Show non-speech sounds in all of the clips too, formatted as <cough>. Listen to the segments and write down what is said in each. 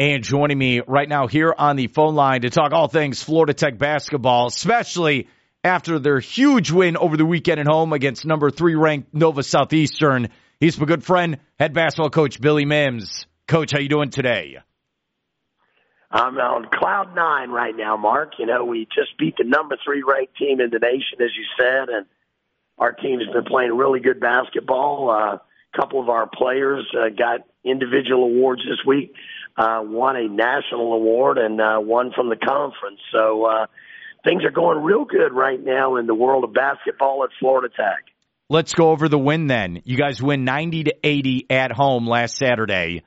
And joining me right now here on the phone line to talk all things Florida Tech basketball, especially after their huge win over the weekend at home against number three ranked Nova Southeastern. He's my good friend, head basketball coach Billy Mims. Coach, how you doing today? I'm on cloud nine right now, Mark. You know, we just beat the number three ranked team in the nation, as you said, and our team has been playing really good basketball. Uh, a couple of our players uh, got individual awards this week. Uh, won a national award and uh, one from the conference. So uh, things are going real good right now in the world of basketball at Florida Tech. Let's go over the win then. You guys win 90 to 80 at home last Saturday.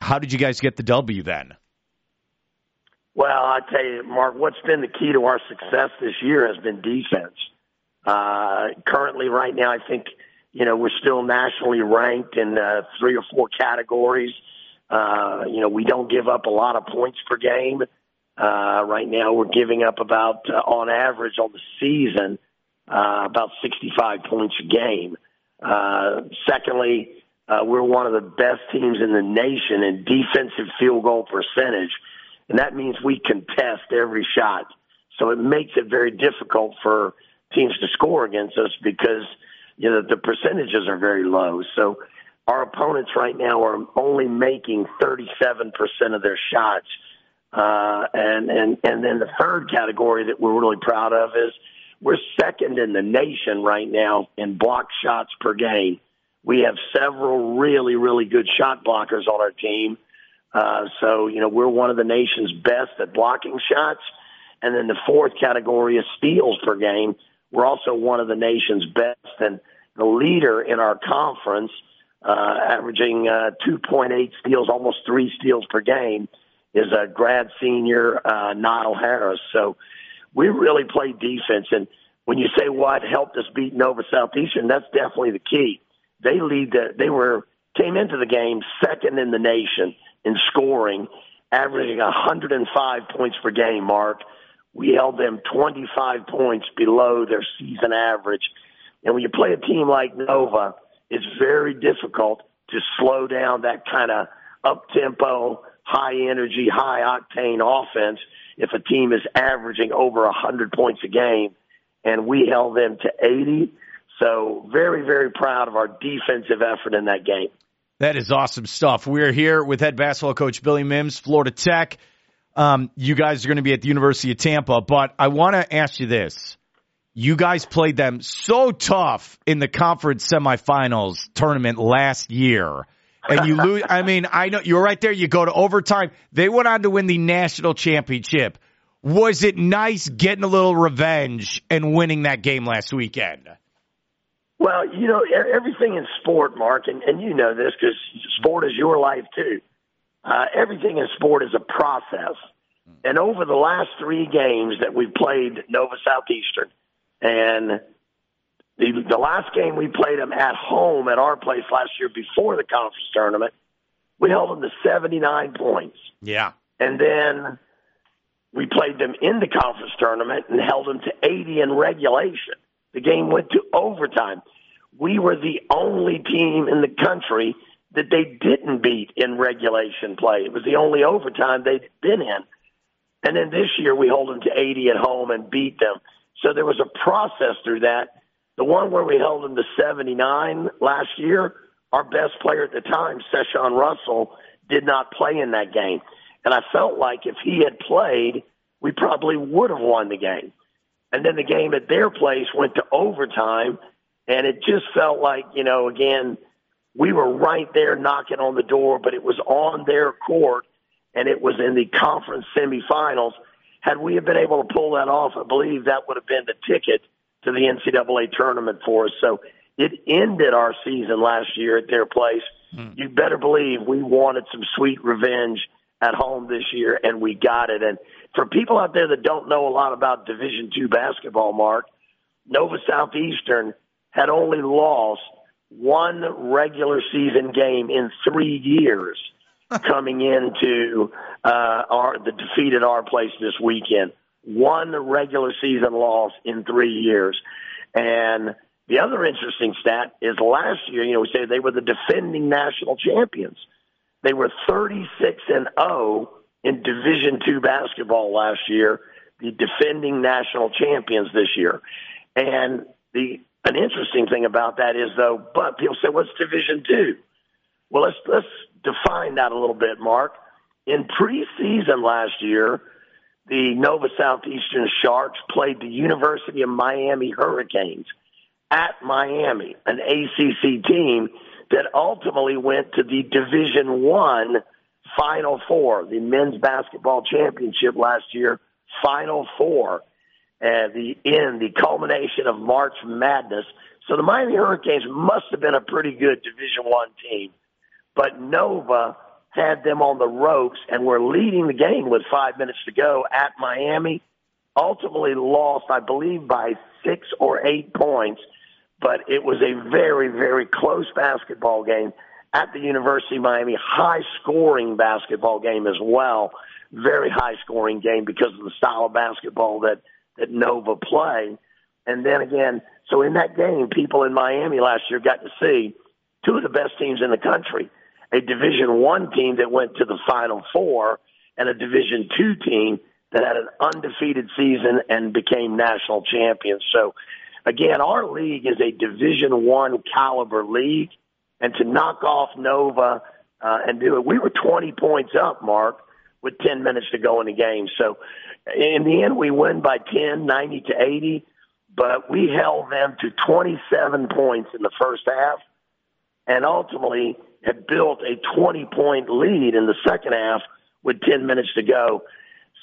How did you guys get the W then? Well, I tell you, Mark, what's been the key to our success this year has been defense. Uh, currently, right now, I think you know we're still nationally ranked in uh, three or four categories. Uh, you know, we don't give up a lot of points per game. Uh, right now, we're giving up about, uh, on average, on the season, uh, about 65 points a game. Uh, secondly, uh, we're one of the best teams in the nation in defensive field goal percentage, and that means we contest every shot. So it makes it very difficult for teams to score against us because you know the percentages are very low. So our opponents right now are only making 37% of their shots. Uh, and, and, and then the third category that we're really proud of is we're second in the nation right now in block shots per game. We have several really, really good shot blockers on our team. Uh, so, you know, we're one of the nation's best at blocking shots. And then the fourth category is steals per game. We're also one of the nation's best and the leader in our conference – uh, averaging uh, 2.8 steals, almost three steals per game, is a grad senior, uh, Niall Harris. So we really play defense. And when you say what helped us beat Nova Southeastern, that's definitely the key. They lead the, they were, came into the game second in the nation in scoring, averaging 105 points per game, Mark. We held them 25 points below their season average. And when you play a team like Nova, it's very difficult to slow down that kind of up tempo, high energy, high octane offense if a team is averaging over 100 points a game. And we held them to 80. So, very, very proud of our defensive effort in that game. That is awesome stuff. We're here with head basketball coach Billy Mims, Florida Tech. Um, you guys are going to be at the University of Tampa, but I want to ask you this you guys played them so tough in the conference semifinals tournament last year. And you lose. I mean, I know you're right there. You go to overtime. They went on to win the national championship. Was it nice getting a little revenge and winning that game last weekend? Well, you know, everything in sport, Mark, and, and you know this because sport is your life too. Uh, everything in sport is a process. And over the last three games that we've played Nova Southeastern, and the the last game we played them at home at our place last year before the conference tournament, we held them to 79 points. Yeah. And then we played them in the conference tournament and held them to 80 in regulation. The game went to overtime. We were the only team in the country that they didn't beat in regulation play. It was the only overtime they'd been in. And then this year we hold them to 80 at home and beat them. So there was a process through that. The one where we held him to 79 last year, our best player at the time, Seshawn Russell, did not play in that game. And I felt like if he had played, we probably would have won the game. And then the game at their place went to overtime, and it just felt like, you know, again, we were right there knocking on the door, but it was on their court, and it was in the conference semifinals had we have been able to pull that off, I believe that would have been the ticket to the NCAA tournament for us. So it ended our season last year at their place. Hmm. You better believe we wanted some sweet revenge at home this year, and we got it. And for people out there that don't know a lot about Division two basketball, Mark, Nova Southeastern had only lost one regular season game in three years coming into uh, our the defeat at our place this weekend. One regular season loss in three years, and the other interesting stat is last year. You know, we say they were the defending national champions. They were 36 and 0 in Division Two basketball last year, the defending national champions this year. And the an interesting thing about that is though, but people say, "What's Division Two? Well, let's let's define that a little bit, Mark. In preseason last year, the Nova Southeastern Sharks played the University of Miami Hurricanes at Miami, an ACC team that ultimately went to the Division One Final Four, the men's basketball championship last year, Final Four, and the end, the culmination of March Madness. So the Miami Hurricanes must have been a pretty good Division One team, but Nova had them on the ropes and were leading the game with five minutes to go at Miami. Ultimately lost, I believe, by six or eight points, but it was a very, very close basketball game at the University of Miami. High scoring basketball game as well. Very high scoring game because of the style of basketball that, that Nova play. And then again, so in that game, people in Miami last year got to see two of the best teams in the country a Division One team that went to the Final Four, and a Division Two team that had an undefeated season and became national champions. So, again, our league is a Division One caliber league, and to knock off Nova uh, and do it, we were 20 points up, Mark, with 10 minutes to go in the game. So, in the end, we win by 10, 90 to 80, but we held them to 27 points in the first half, and ultimately had built a 20 point lead in the second half with 10 minutes to go.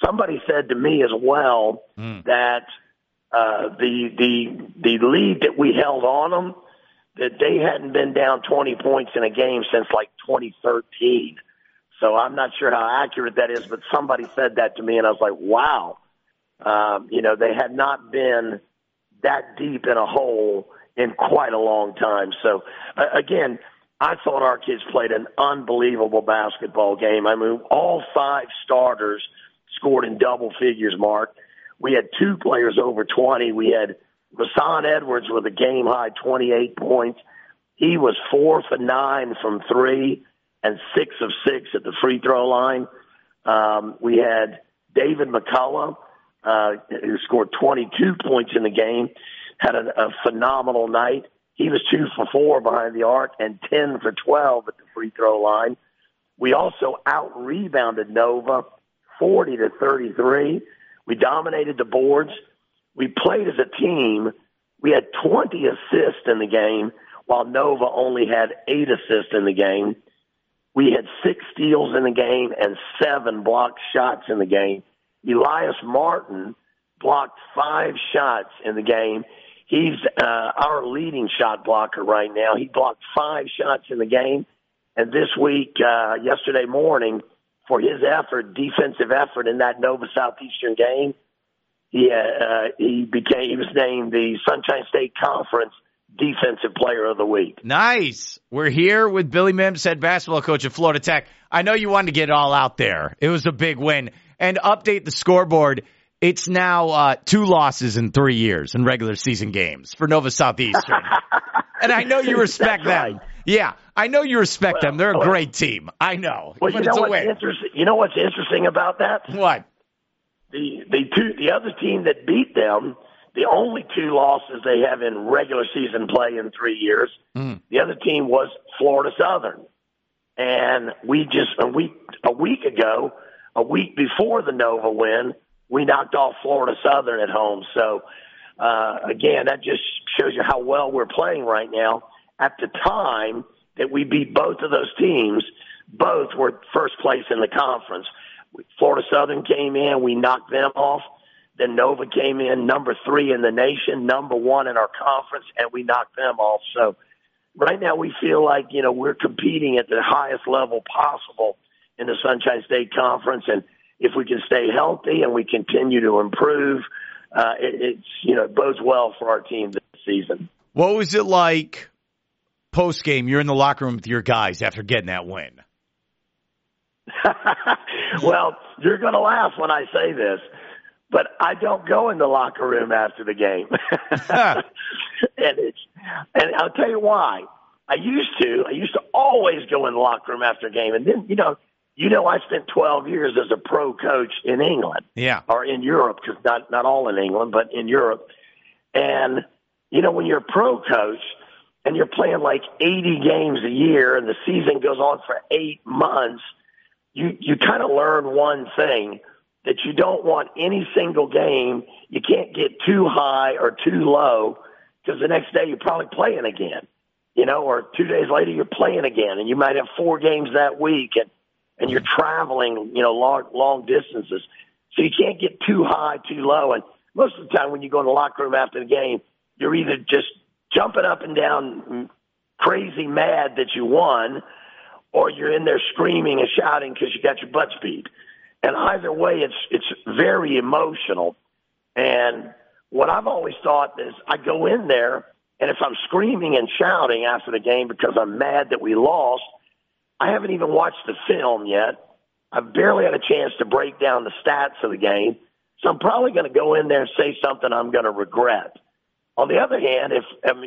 Somebody said to me as well mm. that uh, the the the lead that we held on them that they hadn't been down 20 points in a game since like 2013. So I'm not sure how accurate that is, but somebody said that to me, and I was like, wow. Um, you know, they had not been that deep in a hole in quite a long time. So uh, again, I thought our kids played an unbelievable basketball game. I mean, all five starters scored in double figures, Mark. We had two players over 20. We had Rasan Edwards with a game high 28 points. He was four for nine from three and six of six at the free throw line. Um, we had David McCullough, uh, who scored 22 points in the game, had a, a phenomenal night. He was two for four behind the arc and 10 for 12 at the free throw line. We also out rebounded Nova 40 to 33. We dominated the boards. We played as a team. We had 20 assists in the game, while Nova only had eight assists in the game. We had six steals in the game and seven blocked shots in the game. Elias Martin blocked five shots in the game He's uh, our leading shot blocker right now. He blocked five shots in the game, and this week, uh, yesterday morning, for his effort, defensive effort in that Nova Southeastern game, he uh, he became he was named the Sunshine State Conference Defensive Player of the Week. Nice. We're here with Billy Mims, head basketball coach at Florida Tech. I know you wanted to get it all out there. It was a big win, and update the scoreboard. It's now uh, two losses in three years in regular season games for Nova Southeastern. <laughs> and I know you respect them. Right. Yeah, I know you respect well, them. They're a well, great team. I know. Well, you know what's interesting. You know what's interesting about that? What? The the two the other team that beat them, the only two losses they have in regular season play in three years. Mm. The other team was Florida Southern, and we just a week a week ago, a week before the Nova win we knocked off Florida Southern at home. So, uh, again, that just shows you how well we're playing right now. At the time that we beat both of those teams, both were first place in the conference. Florida Southern came in, we knocked them off. Then Nova came in number three in the nation, number one in our conference, and we knocked them off. So right now we feel like, you know, we're competing at the highest level possible in the Sunshine State Conference. And if we can stay healthy and we continue to improve, uh, it, it's you know it bodes well for our team this season. What was it like post game? You're in the locker room with your guys after getting that win. <laughs> well, you're going to laugh when I say this, but I don't go in the locker room after the game, <laughs> <laughs> and it's and I'll tell you why. I used to. I used to always go in the locker room after a game, and then you know, you know, I spent 12 years as a pro coach in England, yeah, or in Europe, because not not all in England, but in Europe. And you know, when you're a pro coach and you're playing like 80 games a year, and the season goes on for eight months, you you kind of learn one thing that you don't want any single game. You can't get too high or too low because the next day you're probably playing again you know, or two days later you're playing again, and you might have four games that week, and and you're traveling, you know, long long distances, so you can't get too high, too low, and most of the time when you go in the locker room after the game, you're either just jumping up and down, crazy mad that you won, or you're in there screaming and shouting because you got your butts beat. And either way, it's it's very emotional. And what I've always thought is, I go in there and if I'm screaming and shouting after the game because I'm mad that we lost, I haven't even watched the film yet. I've barely had a chance to break down the stats of the game. So I'm probably going to go in there and say something I'm going to regret. On the other hand, if I'm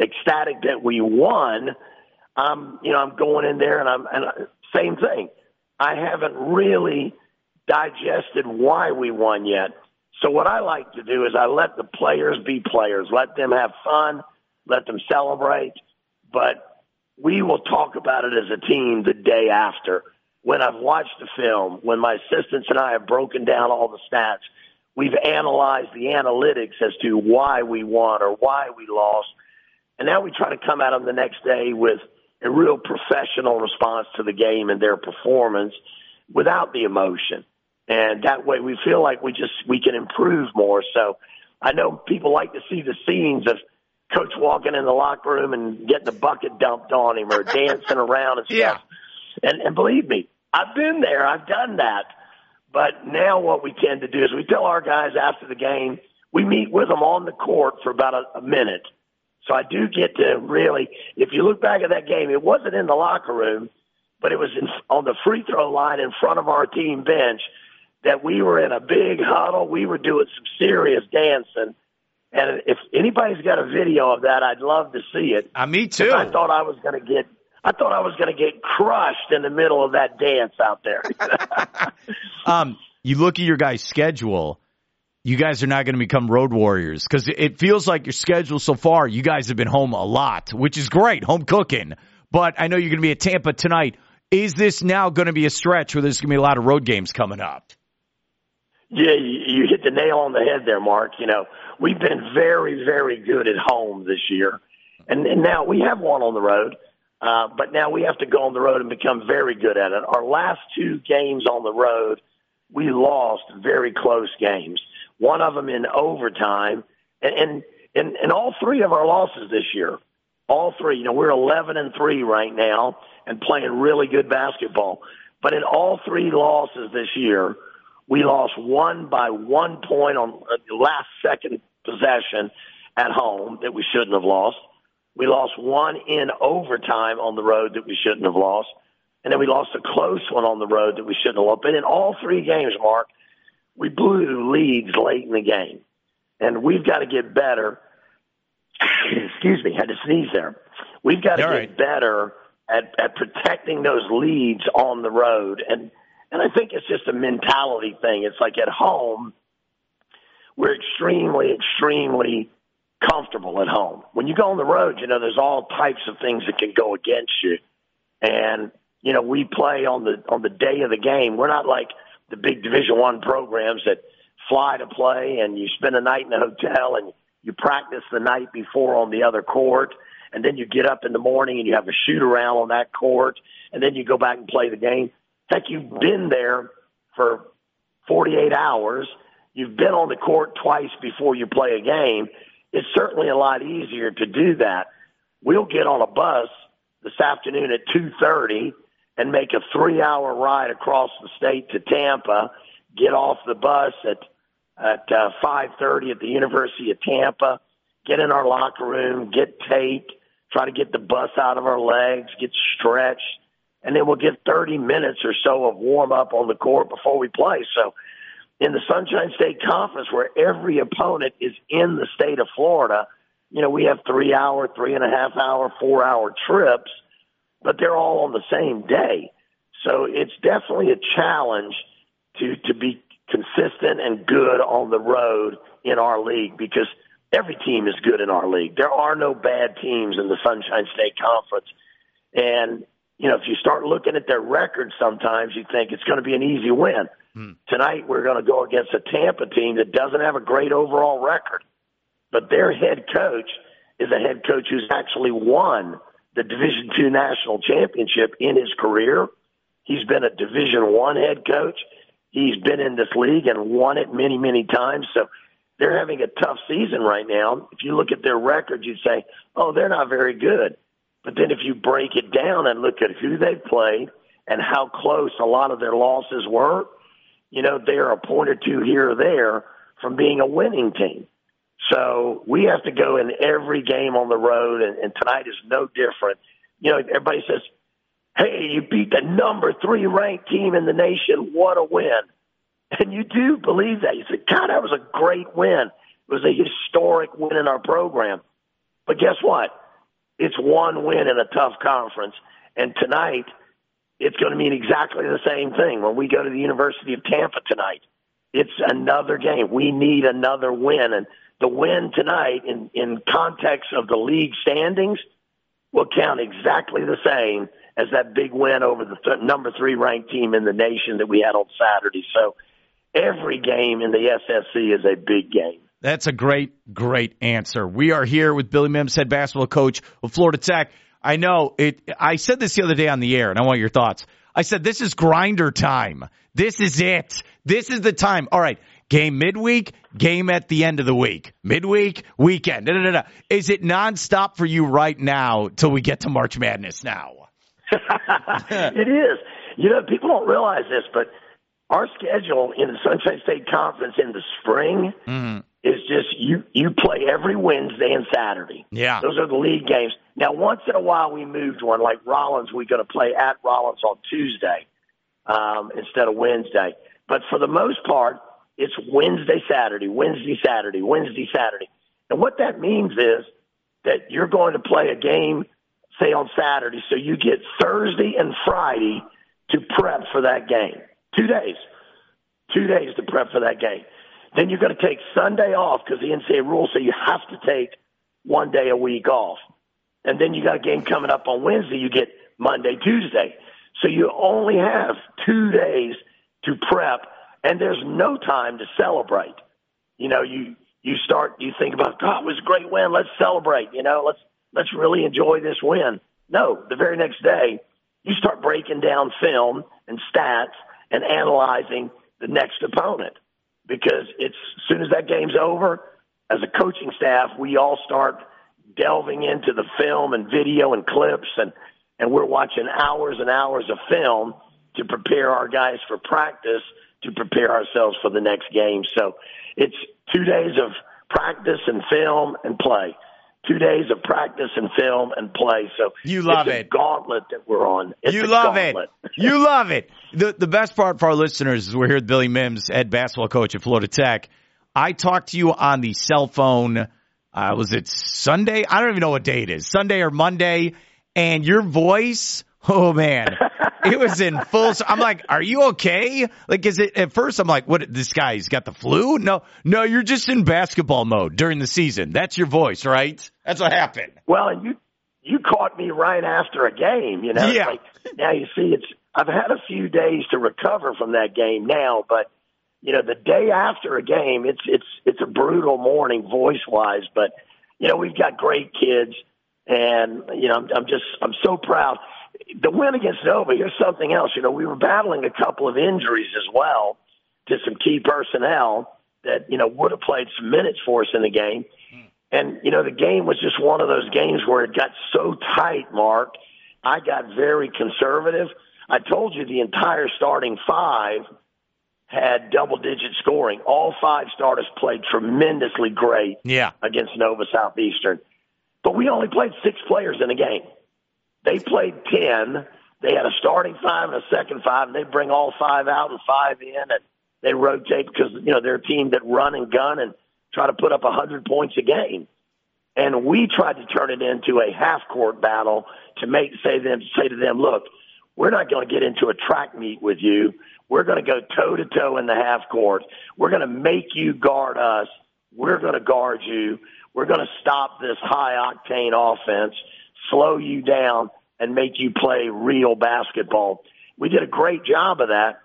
ecstatic that we won, um, you know, I'm going in there and I'm and I, same thing. I haven't really digested why we won yet. So what I like to do is I let the players be players, let them have fun, let them celebrate, but we will talk about it as a team the day after. When I've watched the film, when my assistants and I have broken down all the stats, we've analyzed the analytics as to why we won or why we lost. And now we try to come at them the next day with a real professional response to the game and their performance without the emotion and that way we feel like we just we can improve more. So I know people like to see the scenes of coach walking in the locker room and getting the bucket dumped on him or dancing around and <laughs> stuff. Yeah. And and believe me, I've been there. I've done that. But now what we tend to do is we tell our guys after the game, we meet with them on the court for about a, a minute. So I do get to really, if you look back at that game, it wasn't in the locker room, but it was in, on the free throw line in front of our team bench that we were in a big huddle. We were doing some serious dancing. And if anybody's got a video of that, I'd love to see it. Uh, me too. I thought I was going to get, I thought I was going to get crushed in the middle of that dance out there. <laughs> um, you look at your guys' schedule. You guys are not going to become road warriors because it feels like your schedule so far. You guys have been home a lot, which is great, home cooking. But I know you're going to be at Tampa tonight. Is this now going to be a stretch where there's going to be a lot of road games coming up? Yeah, you hit the nail on the head there, Mark. You know, we've been very, very good at home this year. And, and now we have one on the road, uh, but now we have to go on the road and become very good at it. Our last two games on the road, we lost very close games. One of them in overtime, and and and, and all three of our losses this year, all three. You know, we're eleven and three right now and playing really good basketball. But in all three losses this year, we lost one by one point on uh, the last second possession at home that we shouldn't have lost. We lost one in overtime on the road that we shouldn't have lost. And then we lost a close one on the road that we shouldn't have lost. But in all three games, Mark, we blew leads late in the game. And we've got to get better. <coughs> Excuse me, had to sneeze there. We've got to All get right. better at, at protecting those leads on the road. And and I think it's just a mentality thing. It's like at home, we're extremely, extremely comfortable at home. When you go on the road, you know, there's all types of things that can go against you. And, you know, we play on the on the day of the game. We're not like the big division one programs that fly to play and you spend a night in a hotel and you practice the night before on the other court and then you get up in the morning and you have a shoot around on that court and then you go back and play the game Heck, you've been there for 48 hours. You've been on the court twice before you play a game. It's certainly a lot easier to do that. We'll get on a bus this afternoon at 2:30 and make a 3-hour ride across the state to Tampa. Get off the bus at at uh, 5:30 at the University of Tampa. Get in our locker room, get taped, try to get the bus out of our legs, get stretched and then we'll get 30 minutes or so of warm up on the court before we play. So in the Sunshine State Conference, where every opponent is in the state of Florida, you know, we have three hour, three and a half hour, four hour trips, but they're all on the same day. So it's definitely a challenge to, to be consistent and good on the road in our league because every team is good in our league. There are no bad teams in the Sunshine State Conference. And, you know, if you start looking at their record sometimes, you think it's going to be an easy win. Hmm. Tonight, we're going to go against a Tampa team that doesn't have a great overall record. But their head coach is a head coach who's actually won the Division Two national championship in his career. He's been a Division One head coach. He's been in this league and won it many, many times. So they're having a tough season right now. If you look at their record, you'd say, "Oh, they're not very good." But then if you break it down and look at who they've played and how close a lot of their losses were, you know, they're a point or two here or there from being a winning team. So we have to go in every game on the road, and, and tonight is no different. You know, everybody says, hey, you beat the number three ranked team in the nation. What a win. And you do believe that. You say, God, that was a great win. It was a historic win in our program. But guess what? It's one win in a tough conference. And tonight, it's going to mean exactly the same thing when we go to the University of Tampa tonight. It's another game. We need another win. And the win tonight in, in context of the league standings will count exactly the same as that big win over the th- number three ranked team in the nation that we had on Saturday. So every game in the SSC is a big game. That's a great, great answer. We are here with Billy Mims, head basketball coach of Florida Tech. I know it. I said this the other day on the air, and I want your thoughts. I said this is grinder time. This is it. This is the time. All right, game midweek, game at the end of the week, midweek, weekend. Da, da, da, is it nonstop for you right now till we get to March Madness? Now, <laughs> it is. You know, people don't realize this, but our schedule in the Sunshine State Conference in the spring mm-hmm. Is just you you play every Wednesday and Saturday. Yeah, those are the league games. Now, once in a while, we moved one like Rollins. We're going to play at Rollins on Tuesday um, instead of Wednesday. But for the most part, it's Wednesday, Saturday, Wednesday, Saturday, Wednesday, Saturday. And what that means is that you're going to play a game, say on Saturday, so you get Thursday and Friday to prep for that game. Two days. Two days to prep for that game. Then you're going to take Sunday off because the NCAA rules say you have to take one day a week off. And then you got a game coming up on Wednesday. You get Monday, Tuesday. So you only have two days to prep and there's no time to celebrate. You know, you you start you think about God, it was a great win. Let's celebrate. You know, let's let's really enjoy this win. No, the very next day you start breaking down film and stats and analyzing the next opponent because it's as soon as that game's over, as a coaching staff, we all start delving into the film and video and clips and and we're watching hours and hours of film to prepare our guys for practice to prepare ourselves for the next game. So it's two days of practice and film and play. Two days of practice and film and play. So you love it. gauntlet that we're on. It's you love gauntlet. it. <laughs> You love it. The the best part for our listeners is we're here with Billy Mims, head basketball coach at Florida Tech. I talked to you on the cell phone. Uh, was it Sunday? I don't even know what day it is. Sunday or Monday. And your voice Oh man, <laughs> <laughs> it was in full. I'm like, are you okay? Like, is it at first? I'm like, what? This guy's got the flu? No, no, you're just in basketball mode during the season. That's your voice, right? That's what happened. Well, and you you caught me right after a game. You know, yeah. Like, now you see, it's I've had a few days to recover from that game now, but you know, the day after a game, it's it's it's a brutal morning voice wise. But you know, we've got great kids, and you know, I'm, I'm just I'm so proud the win against Nova, here's something else. You know, we were battling a couple of injuries as well to some key personnel that, you know, would have played some minutes for us in the game. And, you know, the game was just one of those games where it got so tight, Mark. I got very conservative. I told you the entire starting five had double digit scoring. All five starters played tremendously great yeah. against Nova Southeastern. But we only played six players in a game. They played 10. They had a starting five and a second five, and they bring all five out and five in, and they rotate because, you know, they're a team that run and gun and try to put up a 100 points a game. and we tried to turn it into a half court battle to make say them say to them, look, we're not going to get into a track meet with you. We're going to go toe to toe in the half court. We're going to make you guard us. We're going to guard you. We're going to stop this high octane offense, slow you down, and make you play real basketball. We did a great job of that,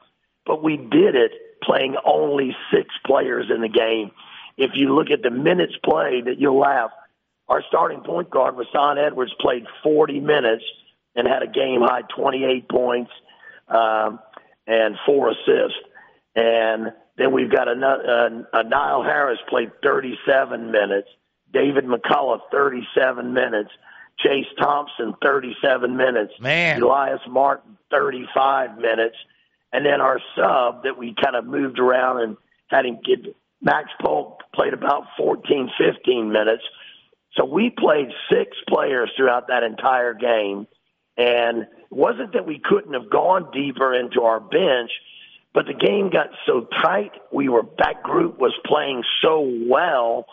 but we did it playing only six players in the game. If you look at the minutes played, that you'll laugh. Our starting point guard, Rasan Edwards, played 40 minutes and had a game high 28 points um, and four assists. And then we've got a, a, a Nile Harris played 37 minutes, David McCullough 37 minutes, Chase Thompson 37 minutes, Man. Elias Martin 35 minutes, and then our sub that we kind of moved around and had him get Max Polk played about 14, 15 minutes. So we played six players throughout that entire game. And it wasn't that we couldn't have gone deeper into our bench, but the game got so tight. We were, that group was playing so well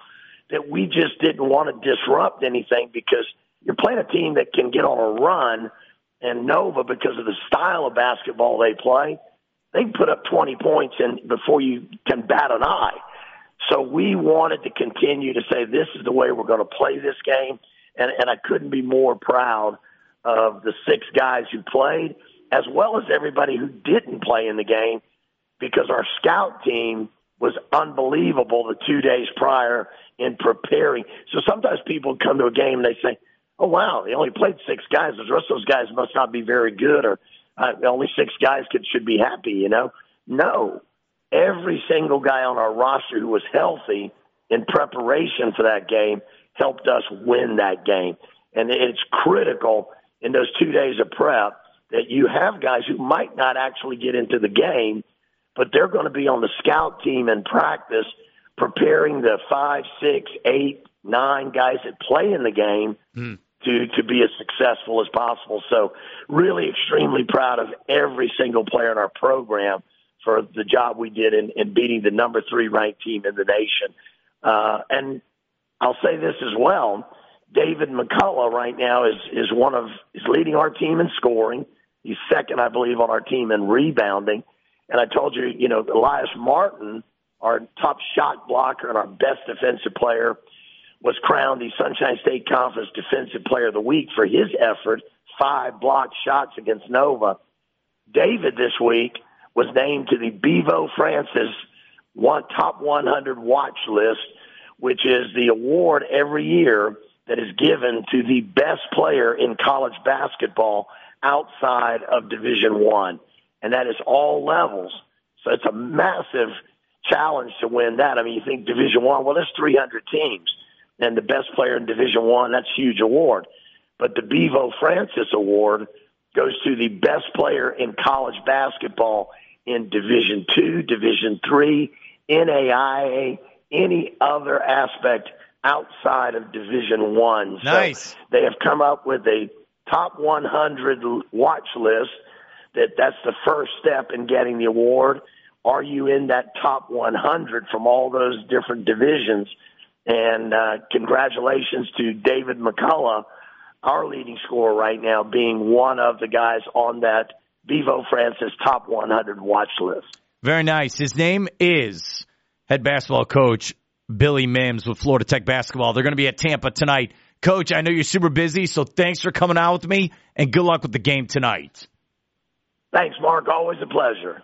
that we just didn't want to disrupt anything because you're playing a team that can get on a run and Nova, because of the style of basketball they play, they put up 20 points and before you can bat an eye. So we wanted to continue to say this is the way we're going to play this game, and, and I couldn't be more proud of the six guys who played, as well as everybody who didn't play in the game, because our scout team was unbelievable the two days prior in preparing. So sometimes people come to a game and they say, "Oh wow, they only played six guys. The rest of those guys must not be very good, or uh, only six guys could should be happy." You know, no, every single guy on our roster who was healthy in preparation for that game helped us win that game. And it's critical in those two days of prep that you have guys who might not actually get into the game, but they're going to be on the scout team in practice preparing the five, six, eight, nine guys that play in the game mm. To, to be as successful as possible. So really extremely proud of every single player in our program for the job we did in, in beating the number three ranked team in the nation. Uh, and I'll say this as well. David McCullough right now is, is one of, is leading our team in scoring. He's second, I believe, on our team in rebounding. And I told you, you know, Elias Martin, our top shot blocker and our best defensive player, was crowned the Sunshine State Conference Defensive Player of the Week for his effort, five blocked shots against Nova. David this week was named to the Bevo Francis one top 100 watch list, which is the award every year that is given to the best player in college basketball outside of Division One, and that is all levels. So it's a massive challenge to win that. I mean, you think Division One? Well, there's 300 teams, and the best player in Division One that's a huge award. But the Bevo Francis Award goes to the best player in college basketball in Division Two, Division Three, NAIA, any other aspect outside of Division One. Nice. So they have come up with a top 100 watch list. That that's the first step in getting the award. Are you in that top 100 from all those different divisions? And uh, congratulations to David McCullough, our leading scorer right now, being one of the guys on that Bevo Francis top 100 watch list. Very nice. His name is head basketball coach Billy Mims with Florida Tech basketball. They're going to be at Tampa tonight. Coach, I know you're super busy, so thanks for coming out with me and good luck with the game tonight. Thanks, Mark. Always a pleasure.